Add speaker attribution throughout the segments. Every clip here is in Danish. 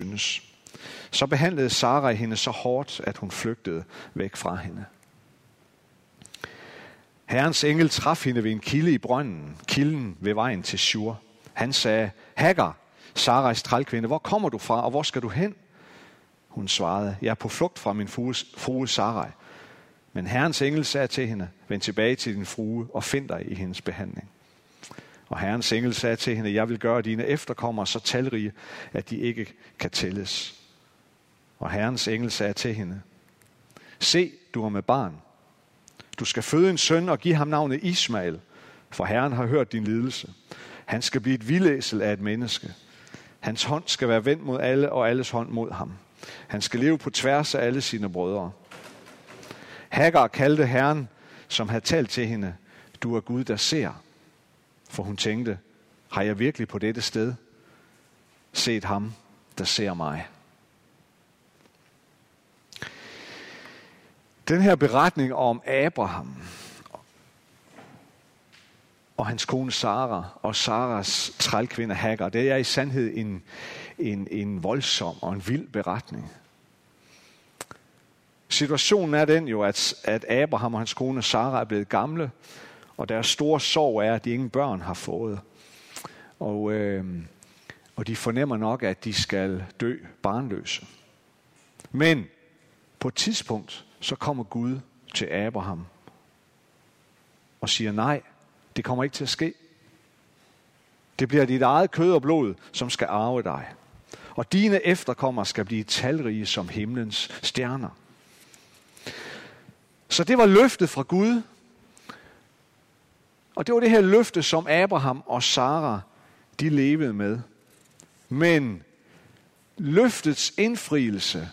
Speaker 1: synes. Så behandlede Sarai hende så hårdt, at hun flygtede væk fra hende. Herrens engel traf hende ved en kilde i brønden, kilden ved vejen til Shur. Han sagde, Hagar, Sarais trælkvinde, hvor kommer du fra, og hvor skal du hen? Hun svarede, jeg er på flugt fra min frue, frue Sarai. Men Herrens engel sagde til hende, vend tilbage til din frue og find dig i hendes behandling. Og Herrens engel sagde til hende, jeg vil gøre dine efterkommere så talrige, at de ikke kan tælles. Og Herrens engel sagde til hende, se, du er med barn. Du skal føde en søn og give ham navnet Ismael, for Herren har hørt din lidelse. Han skal blive et vildæsel af et menneske. Hans hånd skal være vendt mod alle, og alles hånd mod ham. Han skal leve på tværs af alle sine brødre. Hagar kaldte Herren, som havde talt til hende, du er Gud, der ser. For hun tænkte, har jeg virkelig på dette sted set ham, der ser mig? Den her beretning om Abraham og hans kone Sara og Saras trælkvinde Hagar, det er i sandhed en, en, en voldsom og en vild beretning. Situationen er den jo, at, at Abraham og hans kone Sara er blevet gamle, og deres store sorg er, at de ingen børn har fået. Og, øh, og de fornemmer nok, at de skal dø barnløse. Men på et tidspunkt, så kommer Gud til Abraham og siger, nej, det kommer ikke til at ske. Det bliver dit eget kød og blod, som skal arve dig. Og dine efterkommere skal blive talrige som himlens stjerner. Så det var løftet fra Gud. Og det var det her løfte, som Abraham og Sara, de levede med. Men løftets indfrielse,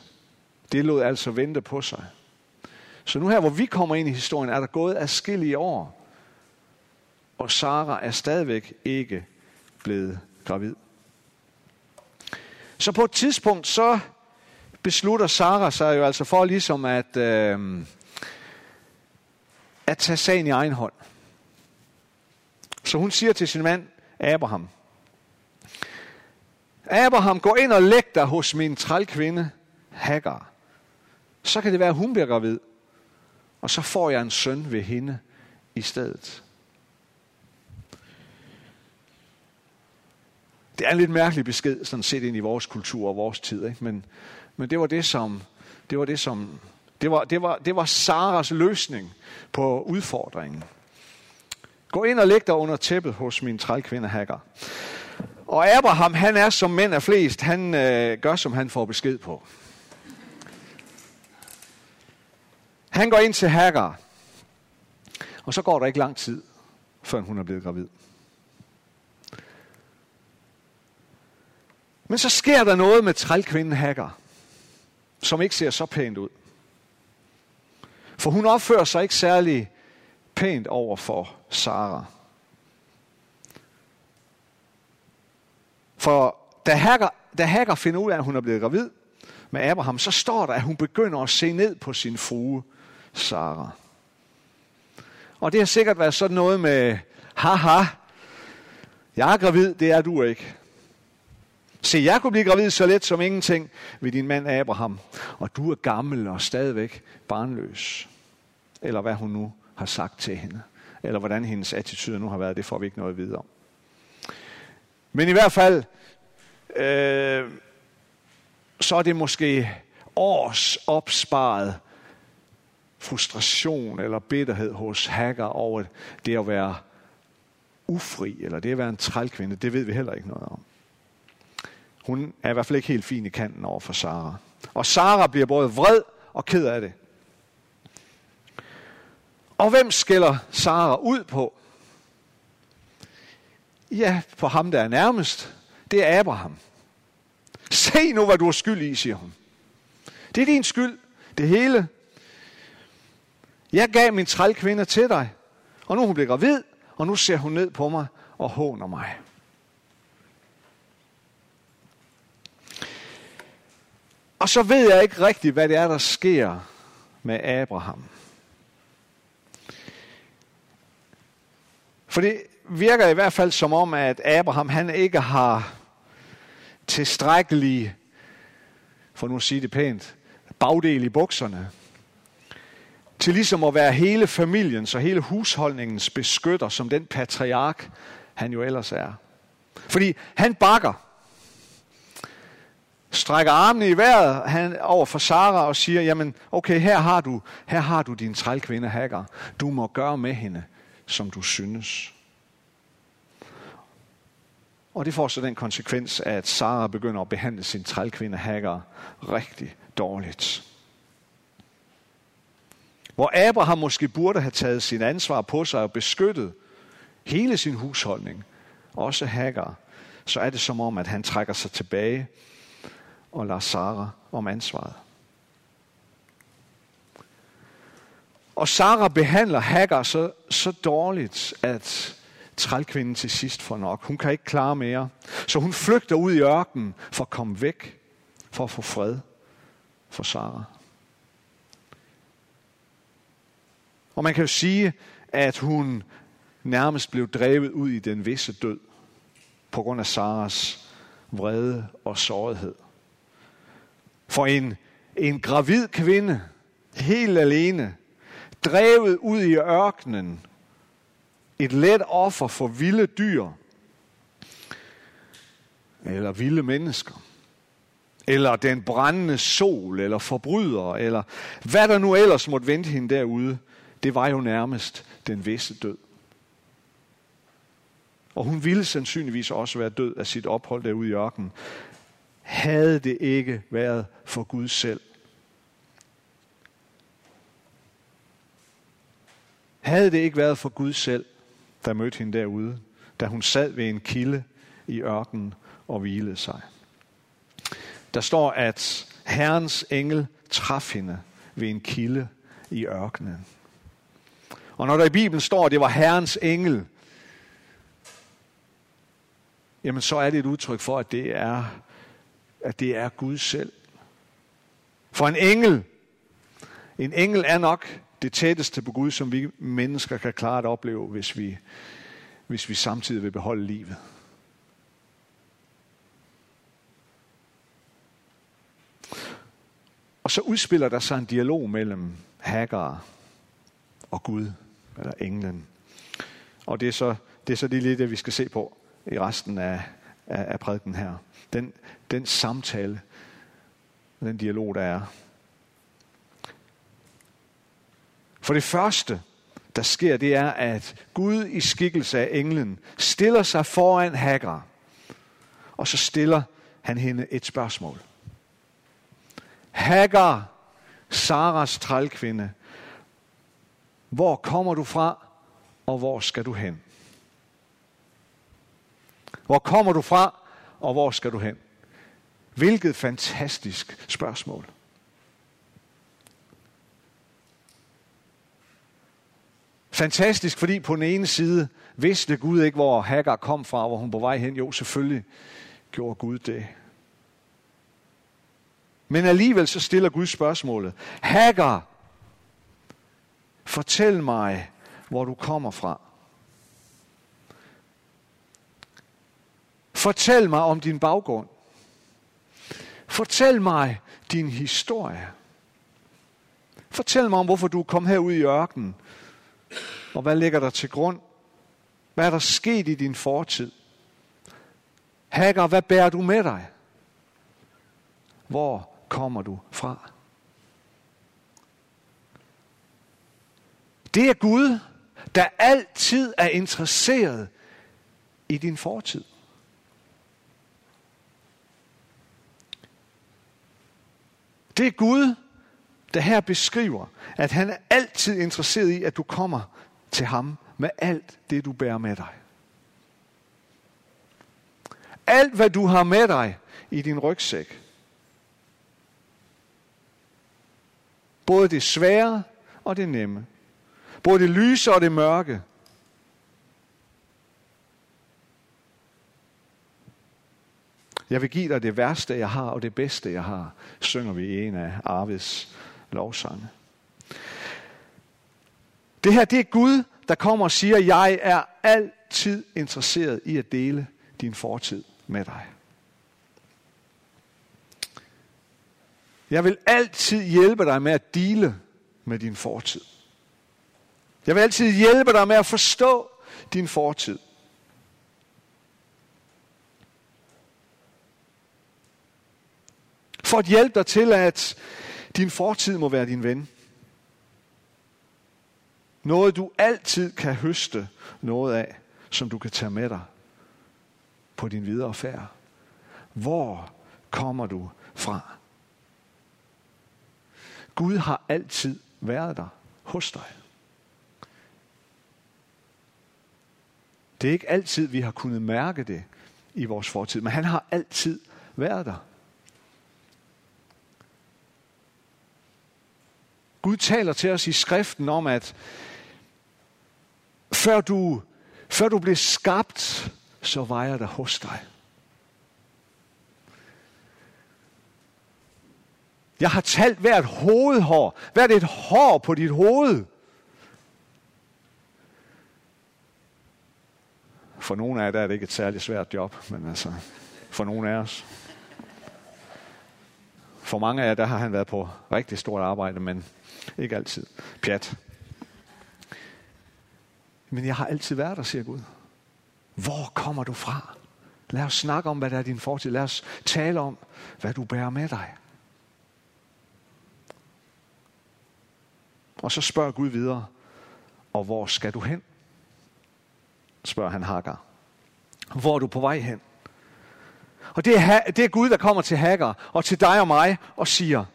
Speaker 1: det lod altså vente på sig. Så nu her, hvor vi kommer ind i historien, er der gået afskillige år. Og Sara er stadigvæk ikke blevet gravid. Så på et tidspunkt, så beslutter Sara sig jo altså for ligesom at, øh, at tage sagen i egen hånd. Så hun siger til sin mand, Abraham, Abraham, gå ind og læg dig hos min trælkvinde, Hagar. Så kan det være, at hun bliver gravid. Og så får jeg en søn ved hende i stedet. Det er en lidt mærkelig besked, sådan set ind i vores kultur og vores tid. Ikke? Men, men det var det, som, det var det, som det var, det, var, det var Saras løsning på udfordringen. Gå ind og læg dig under tæppet hos min trælkvinde Hagar. Og Abraham, han er som mænd af flest, han øh, gør, som han får besked på. Han går ind til Hagar, og så går der ikke lang tid, før hun er blevet gravid. Men så sker der noget med trælkvinden Hagar, som ikke ser så pænt ud. For hun opfører sig ikke særlig pænt over for Sara. For da Hagar, da Hagar finder ud af, at hun er blevet gravid med Abraham, så står der, at hun begynder at se ned på sin frue, Sara. Og det har sikkert været sådan noget med, haha, jeg er gravid, det er du ikke. Se, jeg kunne blive gravid så let som ingenting ved din mand Abraham, og du er gammel og stadigvæk barnløs. Eller hvad hun nu har sagt til hende. Eller hvordan hendes attitude nu har været, det får vi ikke noget at vide om. Men i hvert fald, øh, så er det måske års opsparet frustration eller bitterhed hos hacker over det at være ufri, eller det at være en trælkvinde, det ved vi heller ikke noget om. Hun er i hvert fald ikke helt fin i kanten over for Sara. Og Sara bliver både vred og ked af det. Og hvem skælder Sara ud på? Ja, på ham, der er nærmest. Det er Abraham. Se nu, hvad du er skyld i, siger hun. Det er din skyld. Det hele. Jeg gav min trælkvinde til dig, og nu er hun blevet gravid, og nu ser hun ned på mig og håner mig. Og så ved jeg ikke rigtigt, hvad det er, der sker med Abraham. For det virker i hvert fald som om, at Abraham han ikke har tilstrækkelig for nu at sige det pænt, bagdel i bukserne, til ligesom at være hele familiens og hele husholdningens beskytter, som den patriark, han jo ellers er. Fordi han bakker, strækker armene i vejret han, over for Sara og siger, jamen okay, her har du, her har du din trælkvinde Hagar. Du må gøre med hende, som du synes. Og det får så den konsekvens, at Sara begynder at behandle sin trælkvinde Hagar rigtig dårligt. Hvor Abraham måske burde have taget sin ansvar på sig og beskyttet hele sin husholdning, også Hagar, så er det som om, at han trækker sig tilbage og lader Sara om ansvaret. Og Sara behandler Hagar så, så dårligt, at trælkvinden til sidst får nok. Hun kan ikke klare mere. Så hun flygter ud i ørkenen for at komme væk, for at få fred for Sara. Og man kan jo sige, at hun nærmest blev drevet ud i den visse død på grund af Saras vrede og sårighed. For en, en gravid kvinde, helt alene, drevet ud i ørkenen, et let offer for vilde dyr, eller vilde mennesker, eller den brændende sol, eller forbrydere, eller hvad der nu ellers måtte vente hende derude, det var jo nærmest den visse død. Og hun ville sandsynligvis også være død af sit ophold derude i ørkenen, havde det ikke været for Gud selv. Havde det ikke været for Gud selv, der mødte hende derude, da hun sad ved en kilde i ørkenen og hvilede sig. Der står, at Herrens engel traf hende ved en kilde i ørkenen. Og når der i Bibelen står, at det var Herrens engel, jamen så er det et udtryk for, at det er, at det er Gud selv. For en engel, en engel er nok det tætteste på Gud, som vi mennesker kan klare at opleve, hvis vi, hvis vi samtidig vil beholde livet. Og så udspiller der sig en dialog mellem Hagar og Gud, eller englen. Og det er så det, er så det lidt, det vi skal se på i resten af, af, af prædiken her. Den, den samtale, den dialog, der er. For det første, der sker, det er, at Gud i skikkelse af englen stiller sig foran Hagar, og så stiller han hende et spørgsmål. Hagar, Saras trælkvinde, hvor kommer du fra, og hvor skal du hen? Hvor kommer du fra, og hvor skal du hen? Hvilket fantastisk spørgsmål. Fantastisk, fordi på den ene side vidste Gud ikke, hvor Hagar kom fra, hvor hun på vej hen. Jo, selvfølgelig gjorde Gud det. Men alligevel så stiller Gud spørgsmålet. Hagar, fortæl mig, hvor du kommer fra. Fortæl mig om din baggrund. Fortæl mig din historie. Fortæl mig om, hvorfor du kom herud i ørkenen. Og hvad ligger der til grund? Hvad er der sket i din fortid? Hagar, hvad bærer du med dig? Hvor kommer du fra? Det er Gud, der altid er interesseret i din fortid. Det er Gud, der her beskriver, at han er altid interesseret i, at du kommer til ham med alt det, du bærer med dig. Alt, hvad du har med dig i din rygsæk. Både det svære og det nemme. Både det lyse og det mørke. Jeg vil give dig det værste, jeg har, og det bedste, jeg har, synger vi i en af Arves lovsange. Det her, det er Gud, der kommer og siger, jeg er altid interesseret i at dele din fortid med dig. Jeg vil altid hjælpe dig med at dele med din fortid. Jeg vil altid hjælpe dig med at forstå din fortid. For at hjælpe dig til, at din fortid må være din ven. Noget du altid kan høste noget af, som du kan tage med dig på din videre færd. Hvor kommer du fra? Gud har altid været der hos dig. Det er ikke altid, vi har kunnet mærke det i vores fortid, men han har altid været der. Gud taler til os i skriften om, at før du, før du blev skabt, så var jeg der hos dig. Jeg har talt hvert hovedhår, hvert et hår på dit hoved. For nogle af jer der er det ikke et særligt svært job, men altså for nogle af os. For mange af jer der har han været på rigtig stort arbejde, men ikke altid. Pjat. Men jeg har altid været der, siger Gud. Hvor kommer du fra? Lad os snakke om, hvad der er din fortid. Lad os tale om, hvad du bærer med dig. Og så spørger Gud videre, og hvor skal du hen? Spørger han Hagar. Hvor er du på vej hen? Og det er, det er Gud, der kommer til Hagar og til dig og mig og siger,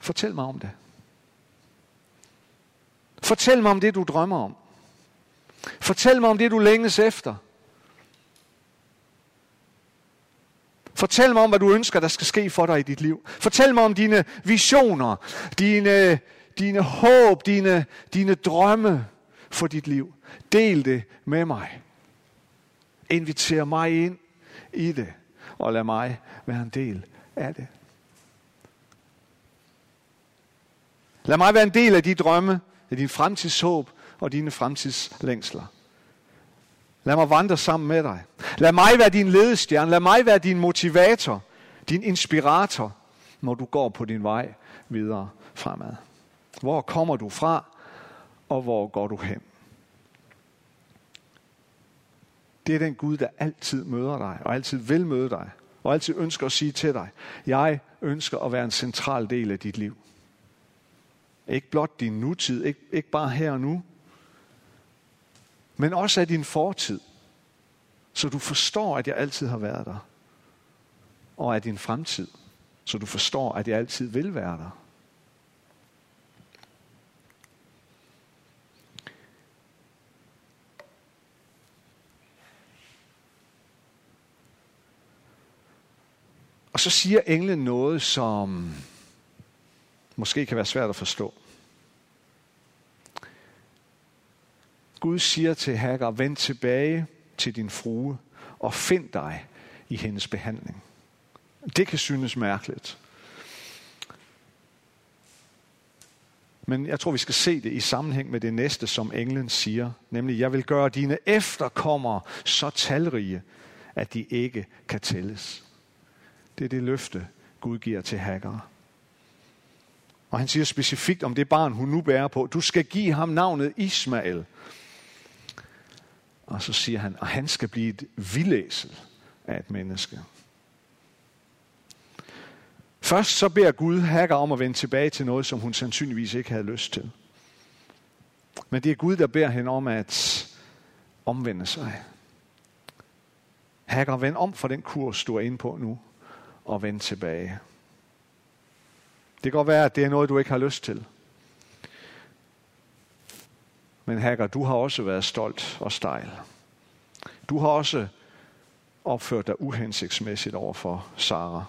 Speaker 1: Fortæl mig om det. Fortæl mig om det, du drømmer om. Fortæl mig om det, du længes efter. Fortæl mig om, hvad du ønsker, der skal ske for dig i dit liv. Fortæl mig om dine visioner, dine, dine håb, dine, dine drømme for dit liv. Del det med mig. Inviter mig ind i det, og lad mig være en del af det. Lad mig være en del af de drømme, af din fremtidshåb og dine fremtidslængsler. Lad mig vandre sammen med dig. Lad mig være din ledestjerne. Lad mig være din motivator, din inspirator, når du går på din vej videre fremad. Hvor kommer du fra, og hvor går du hen? Det er den Gud, der altid møder dig, og altid vil møde dig, og altid ønsker at sige til dig, jeg ønsker at være en central del af dit liv. Ikke blot din nutid, ikke, ikke bare her og nu, men også af din fortid. Så du forstår, at jeg altid har været der. Og af din fremtid. Så du forstår, at jeg altid vil være der. Og så siger englen noget, som måske kan være svært at forstå. Gud siger til Hagar, vend tilbage til din frue og find dig i hendes behandling. Det kan synes mærkeligt. Men jeg tror, vi skal se det i sammenhæng med det næste, som englen siger. Nemlig, jeg vil gøre dine efterkommere så talrige, at de ikke kan tælles. Det er det løfte, Gud giver til Hagar. Og han siger specifikt om det barn, hun nu bærer på. Du skal give ham navnet Ismael. Og så siger han, at han skal blive et vildæsel af et menneske. Først så beder Gud Hagar om at vende tilbage til noget, som hun sandsynligvis ikke havde lyst til. Men det er Gud, der beder hende om at omvende sig. Hagar, vend om for den kurs, du er inde på nu, og vend tilbage. Det kan godt være, at det er noget, du ikke har lyst til. Men Hagar, du har også været stolt og stejl. Du har også opført dig uhensigtsmæssigt over for Sara.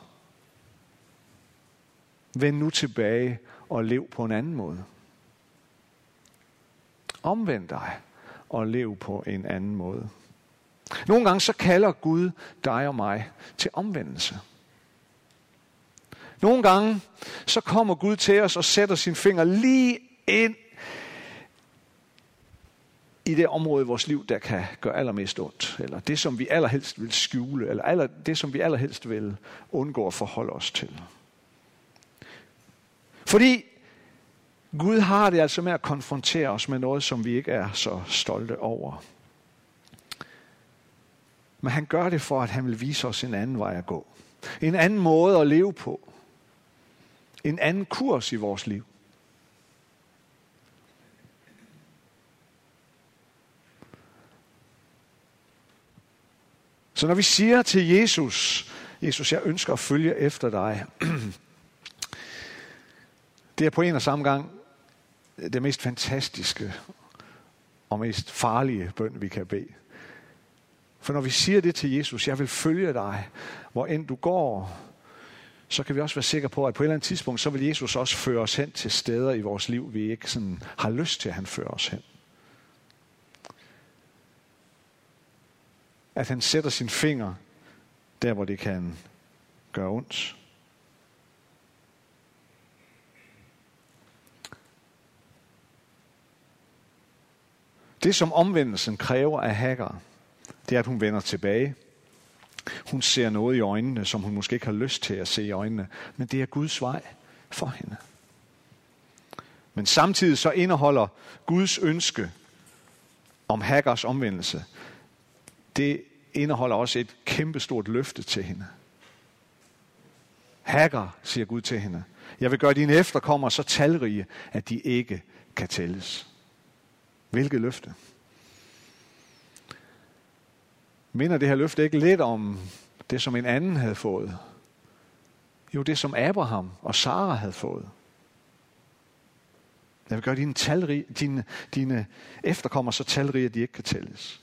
Speaker 1: Vend nu tilbage og lev på en anden måde. Omvend dig og lev på en anden måde. Nogle gange så kalder Gud dig og mig til omvendelse. Nogle gange så kommer Gud til os og sætter sin finger lige ind i det område i vores liv, der kan gøre allermest ondt, eller det, som vi allerhelst vil skjule, eller aller, det, som vi allerhelst vil undgå at forholde os til. Fordi Gud har det altså med at konfrontere os med noget, som vi ikke er så stolte over. Men han gør det for, at han vil vise os en anden vej at gå. En anden måde at leve på. En anden kurs i vores liv. Så når vi siger til Jesus, Jesus, jeg ønsker at følge efter dig, det er på en og samme gang det mest fantastiske og mest farlige bøn, vi kan bede. For når vi siger det til Jesus, jeg vil følge dig, hvor end du går, så kan vi også være sikre på, at på et eller andet tidspunkt, så vil Jesus også føre os hen til steder i vores liv, vi ikke sådan har lyst til, at han fører os hen. At han sætter sin finger der, hvor det kan gøre ondt. Det, som omvendelsen kræver af Hagar, det er, at hun vender tilbage. Hun ser noget i øjnene, som hun måske ikke har lyst til at se i øjnene, men det er Guds vej for hende. Men samtidig så indeholder Guds ønske om Hagars omvendelse, det indeholder også et kæmpestort løfte til hende. Hagar, siger Gud til hende, jeg vil gøre dine efterkommere så talrige, at de ikke kan tælles. Hvilket løfte? Minder det her løfte ikke lidt om det, som en anden havde fået? Jo, det som Abraham og Sara havde fået. Jeg vil gøre dine, talrige, dine, dine efterkommere så talrige, at de ikke kan tælles.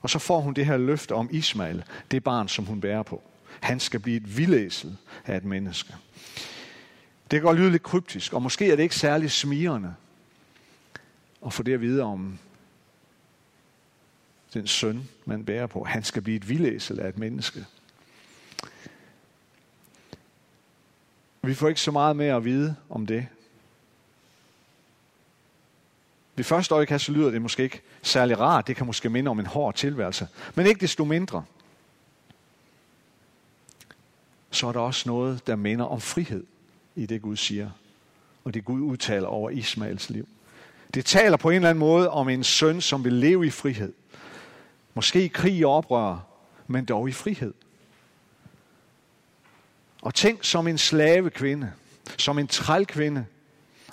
Speaker 1: Og så får hun det her løfte om Ismail, det barn, som hun bærer på. Han skal blive et vildæsel af et menneske. Det kan godt lyde lidt kryptisk, og måske er det ikke særlig smirende at få det at vide om den søn, man bærer på. Han skal blive et vildæsel af et menneske. Vi får ikke så meget mere at vide om det. Ved første øjekast så lyder det måske ikke særlig rart. Det kan måske minde om en hård tilværelse. Men ikke desto mindre, så er der også noget, der minder om frihed i det Gud siger. Og det Gud udtaler over Ismaels liv. Det taler på en eller anden måde om en søn, som vil leve i frihed. Måske i krig og oprør, men dog i frihed. Og tænk som en slave kvinde, som en trælkvinde,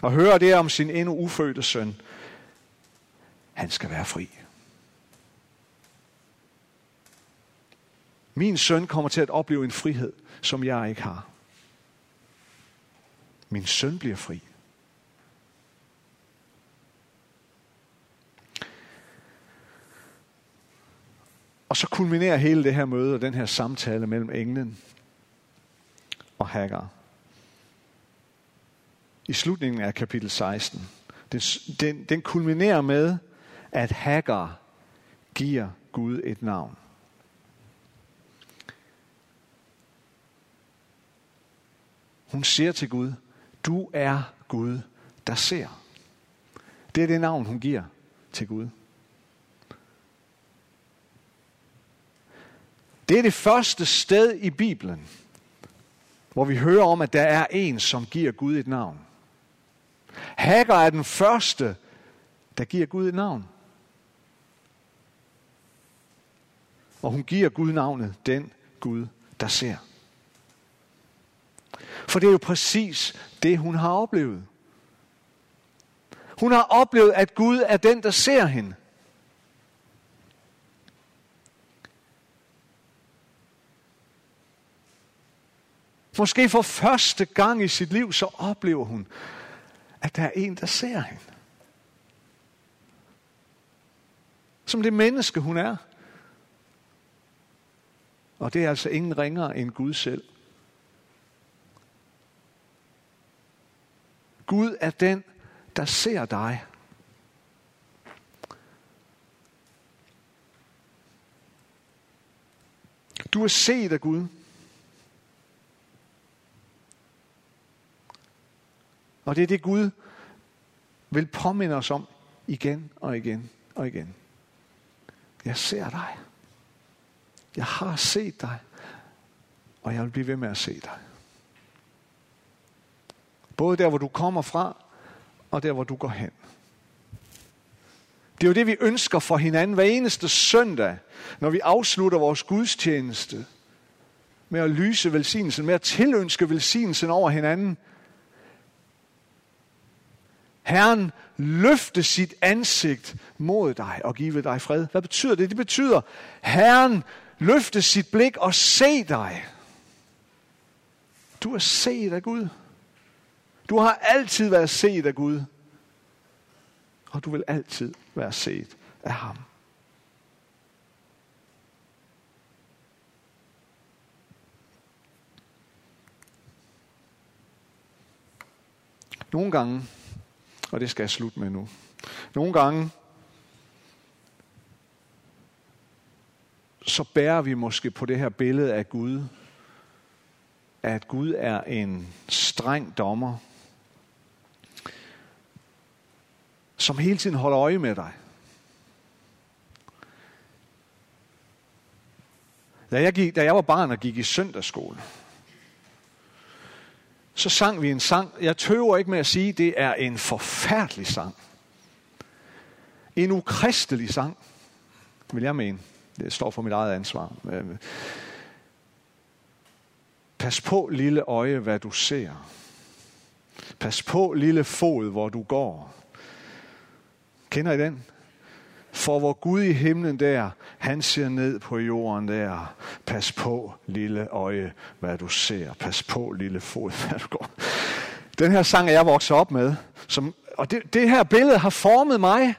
Speaker 1: og høre det om sin endnu ufødte søn. Han skal være fri. Min søn kommer til at opleve en frihed, som jeg ikke har. Min søn bliver fri. Og så kulminerer hele det her møde og den her samtale mellem englen og Hagar. I slutningen af kapitel 16. Den, den, den kulminerer med, at Hagar giver Gud et navn. Hun siger til Gud, du er Gud, der ser. Det er det navn, hun giver til Gud. Det er det første sted i Bibelen, hvor vi hører om, at der er en, som giver Gud et navn. Hagar er den første, der giver Gud et navn. Og hun giver Gud navnet, den Gud, der ser. For det er jo præcis det, hun har oplevet. Hun har oplevet, at Gud er den, der ser hende. Måske for første gang i sit liv, så oplever hun, at der er en, der ser hende. Som det menneske, hun er. Og det er altså ingen ringere end Gud selv. Gud er den, der ser dig. Du er set af Gud. Og det er det Gud vil påminde os om igen og igen og igen. Jeg ser dig. Jeg har set dig, og jeg vil blive ved med at se dig. Både der, hvor du kommer fra, og der, hvor du går hen. Det er jo det, vi ønsker for hinanden hver eneste søndag, når vi afslutter vores gudstjeneste med at lyse velsignelsen, med at tilønske velsignelsen over hinanden. Herren løfte sit ansigt mod dig og give dig fred. Hvad betyder det? Det betyder, Herren løfte sit blik og se dig. Du er set af Gud. Du har altid været set af Gud. Og du vil altid være set af ham. Nogle gange, og det skal jeg slutte med nu, nogle gange, så bærer vi måske på det her billede af Gud, at Gud er en streng dommer, som hele tiden holder øje med dig. Da jeg, gik, da jeg var barn og gik i søndagsskole, så sang vi en sang. Jeg tøver ikke med at sige, det er en forfærdelig sang. En ukristelig sang, vil jeg mene. Det står for mit eget ansvar. Øh, pas på, lille øje, hvad du ser. Pas på, lille fod, hvor du går. Kender I den? For hvor Gud i himlen der, han ser ned på jorden der. Pas på, lille øje, hvad du ser. Pas på, lille fod, hvad du går. Den her sang er jeg vokset op med. Som, og det, det her billede har formet mig.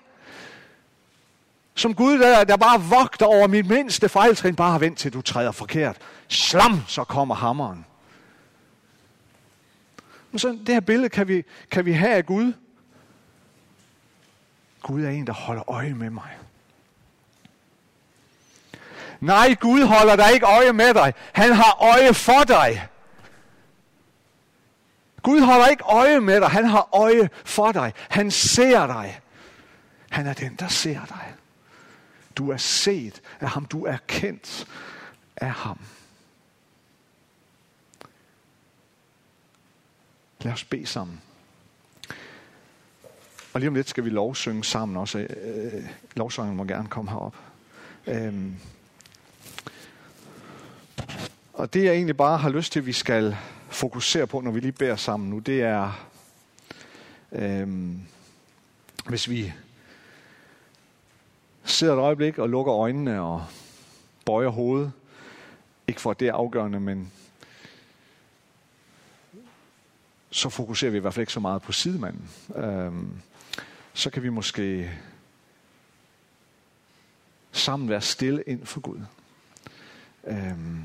Speaker 1: Som Gud, der, der bare vogter over mit mindste fejltrin, bare vent til, du træder forkert. Slam, så kommer hammeren. Men så det her billede kan vi, kan vi have af Gud. Gud er en, der holder øje med mig. Nej, Gud holder der ikke øje med dig. Han har øje for dig. Gud holder ikke øje med dig. Han har øje for dig. Han ser dig. Han er den, der ser dig. Du er set af ham. Du er kendt af ham. Lad os bede sammen. Og lige om lidt skal vi lovsynge sammen også. Øh, øh, lovsangen må gerne komme herop. Øhm. Og det jeg egentlig bare har lyst til, at vi skal fokusere på, når vi lige beder sammen nu, det er, øhm, hvis vi sidder et øjeblik og lukker øjnene og bøjer hovedet. Ikke for at det er afgørende, men så fokuserer vi i hvert fald ikke så meget på sidemanden. Øhm, så kan vi måske sammen være stille ind for Gud. Øhm,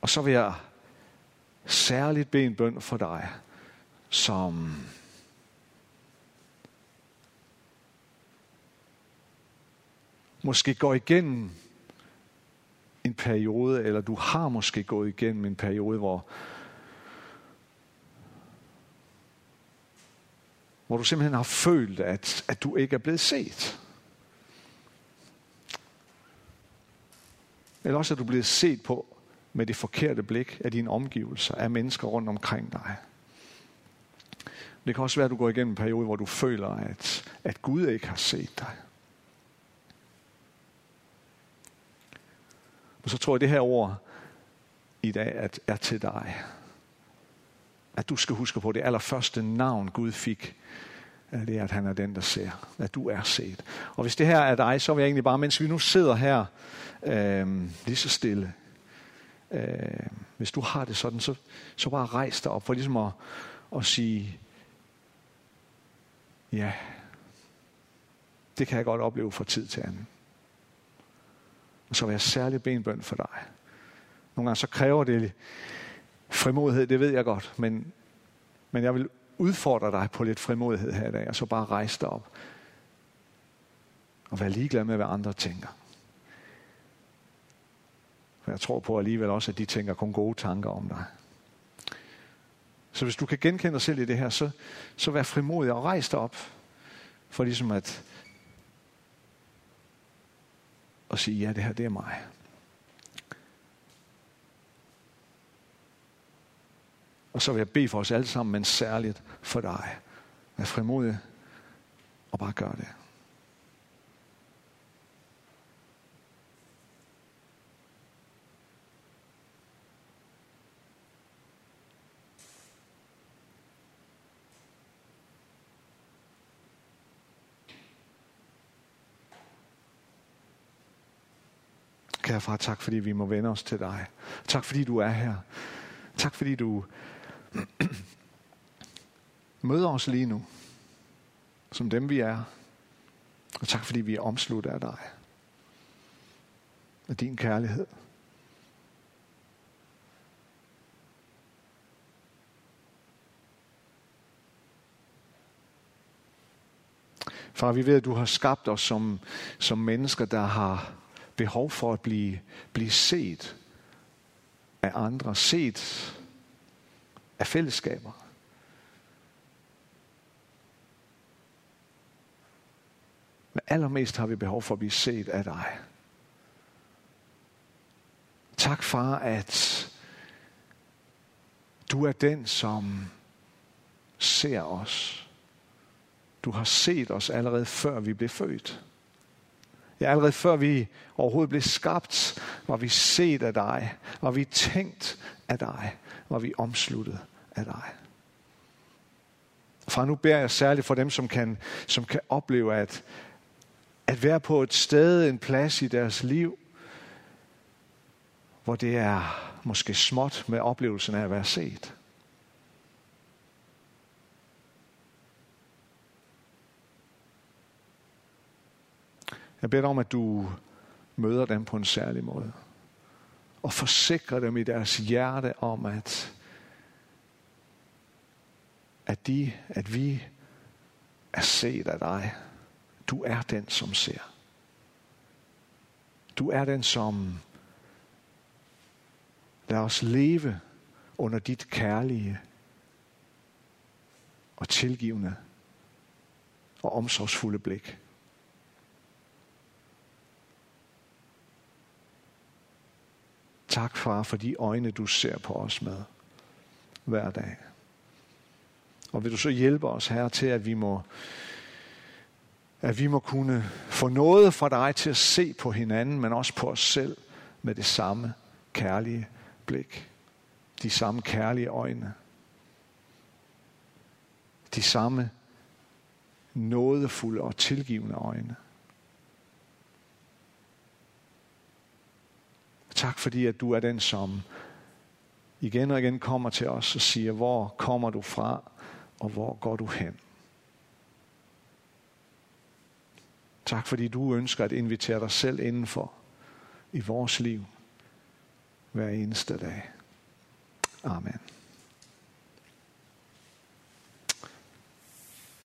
Speaker 1: og så vil jeg særligt bede en bøn for dig, som måske går igennem en periode, eller du har måske gået igennem en periode, hvor, hvor du simpelthen har følt, at, at du ikke er blevet set. Eller også er du blevet set på med det forkerte blik af dine omgivelser, af mennesker rundt omkring dig. Det kan også være, at du går igennem en periode, hvor du føler, at, at Gud ikke har set dig. Og så tror jeg, det her ord i dag at, er til dig. At du skal huske på det allerførste navn, Gud fik. Det er, at han er den, der ser. At du er set. Og hvis det her er dig, så vil jeg egentlig bare, mens vi nu sidder her øh, lige så stille. Øh, hvis du har det sådan, så, så bare rejs dig op for ligesom at, at sige, ja, det kan jeg godt opleve fra tid til anden. Og så vil jeg særligt bede en bøn for dig. Nogle gange så kræver det frimodighed, det ved jeg godt, men, men jeg vil udfordre dig på lidt frimodighed her i dag, og så bare rejse dig op. Og være ligeglad med, hvad andre tænker. For jeg tror på alligevel også, at de tænker kun gode tanker om dig. Så hvis du kan genkende dig selv i det her, så, så vær frimodig og rejs dig op. For ligesom at, og sige, ja, det her, det er mig. Og så vil jeg bede for os alle sammen, men særligt for dig. Vær frimodig og bare gør det. Kære far, tak fordi vi må vende os til dig. Tak fordi du er her. Tak fordi du møder os lige nu, som dem vi er. Og tak fordi vi er omsluttet af dig. Af din kærlighed. Far, vi ved, at du har skabt os som, som mennesker, der har behov for at blive, blive set af andre, set af fællesskaber. Men allermest har vi behov for at blive set af dig. Tak far, at du er den, som ser os. Du har set os allerede før vi blev født. Ja, allerede før vi overhovedet blev skabt, var vi set af dig, var vi tænkt af dig, var vi omsluttet af dig. Far, nu beder jeg særligt for dem, som kan, som kan opleve, at, at være på et sted, en plads i deres liv, hvor det er måske småt med oplevelsen af at være set. Jeg beder dig om, at du møder dem på en særlig måde. Og forsikrer dem i deres hjerte om, at, at, de, at vi er set af dig. Du er den, som ser. Du er den, som lader os leve under dit kærlige og tilgivende og omsorgsfulde blik. Tak, far, for de øjne, du ser på os med hver dag. Og vil du så hjælpe os her til, at vi må, at vi må kunne få noget fra dig til at se på hinanden, men også på os selv med det samme kærlige blik. De samme kærlige øjne. De samme nådefulde og tilgivende øjne. Tak fordi, at du er den, som igen og igen kommer til os og siger, hvor kommer du fra, og hvor går du hen? Tak fordi du ønsker at invitere dig selv indenfor i vores liv hver eneste dag. Amen.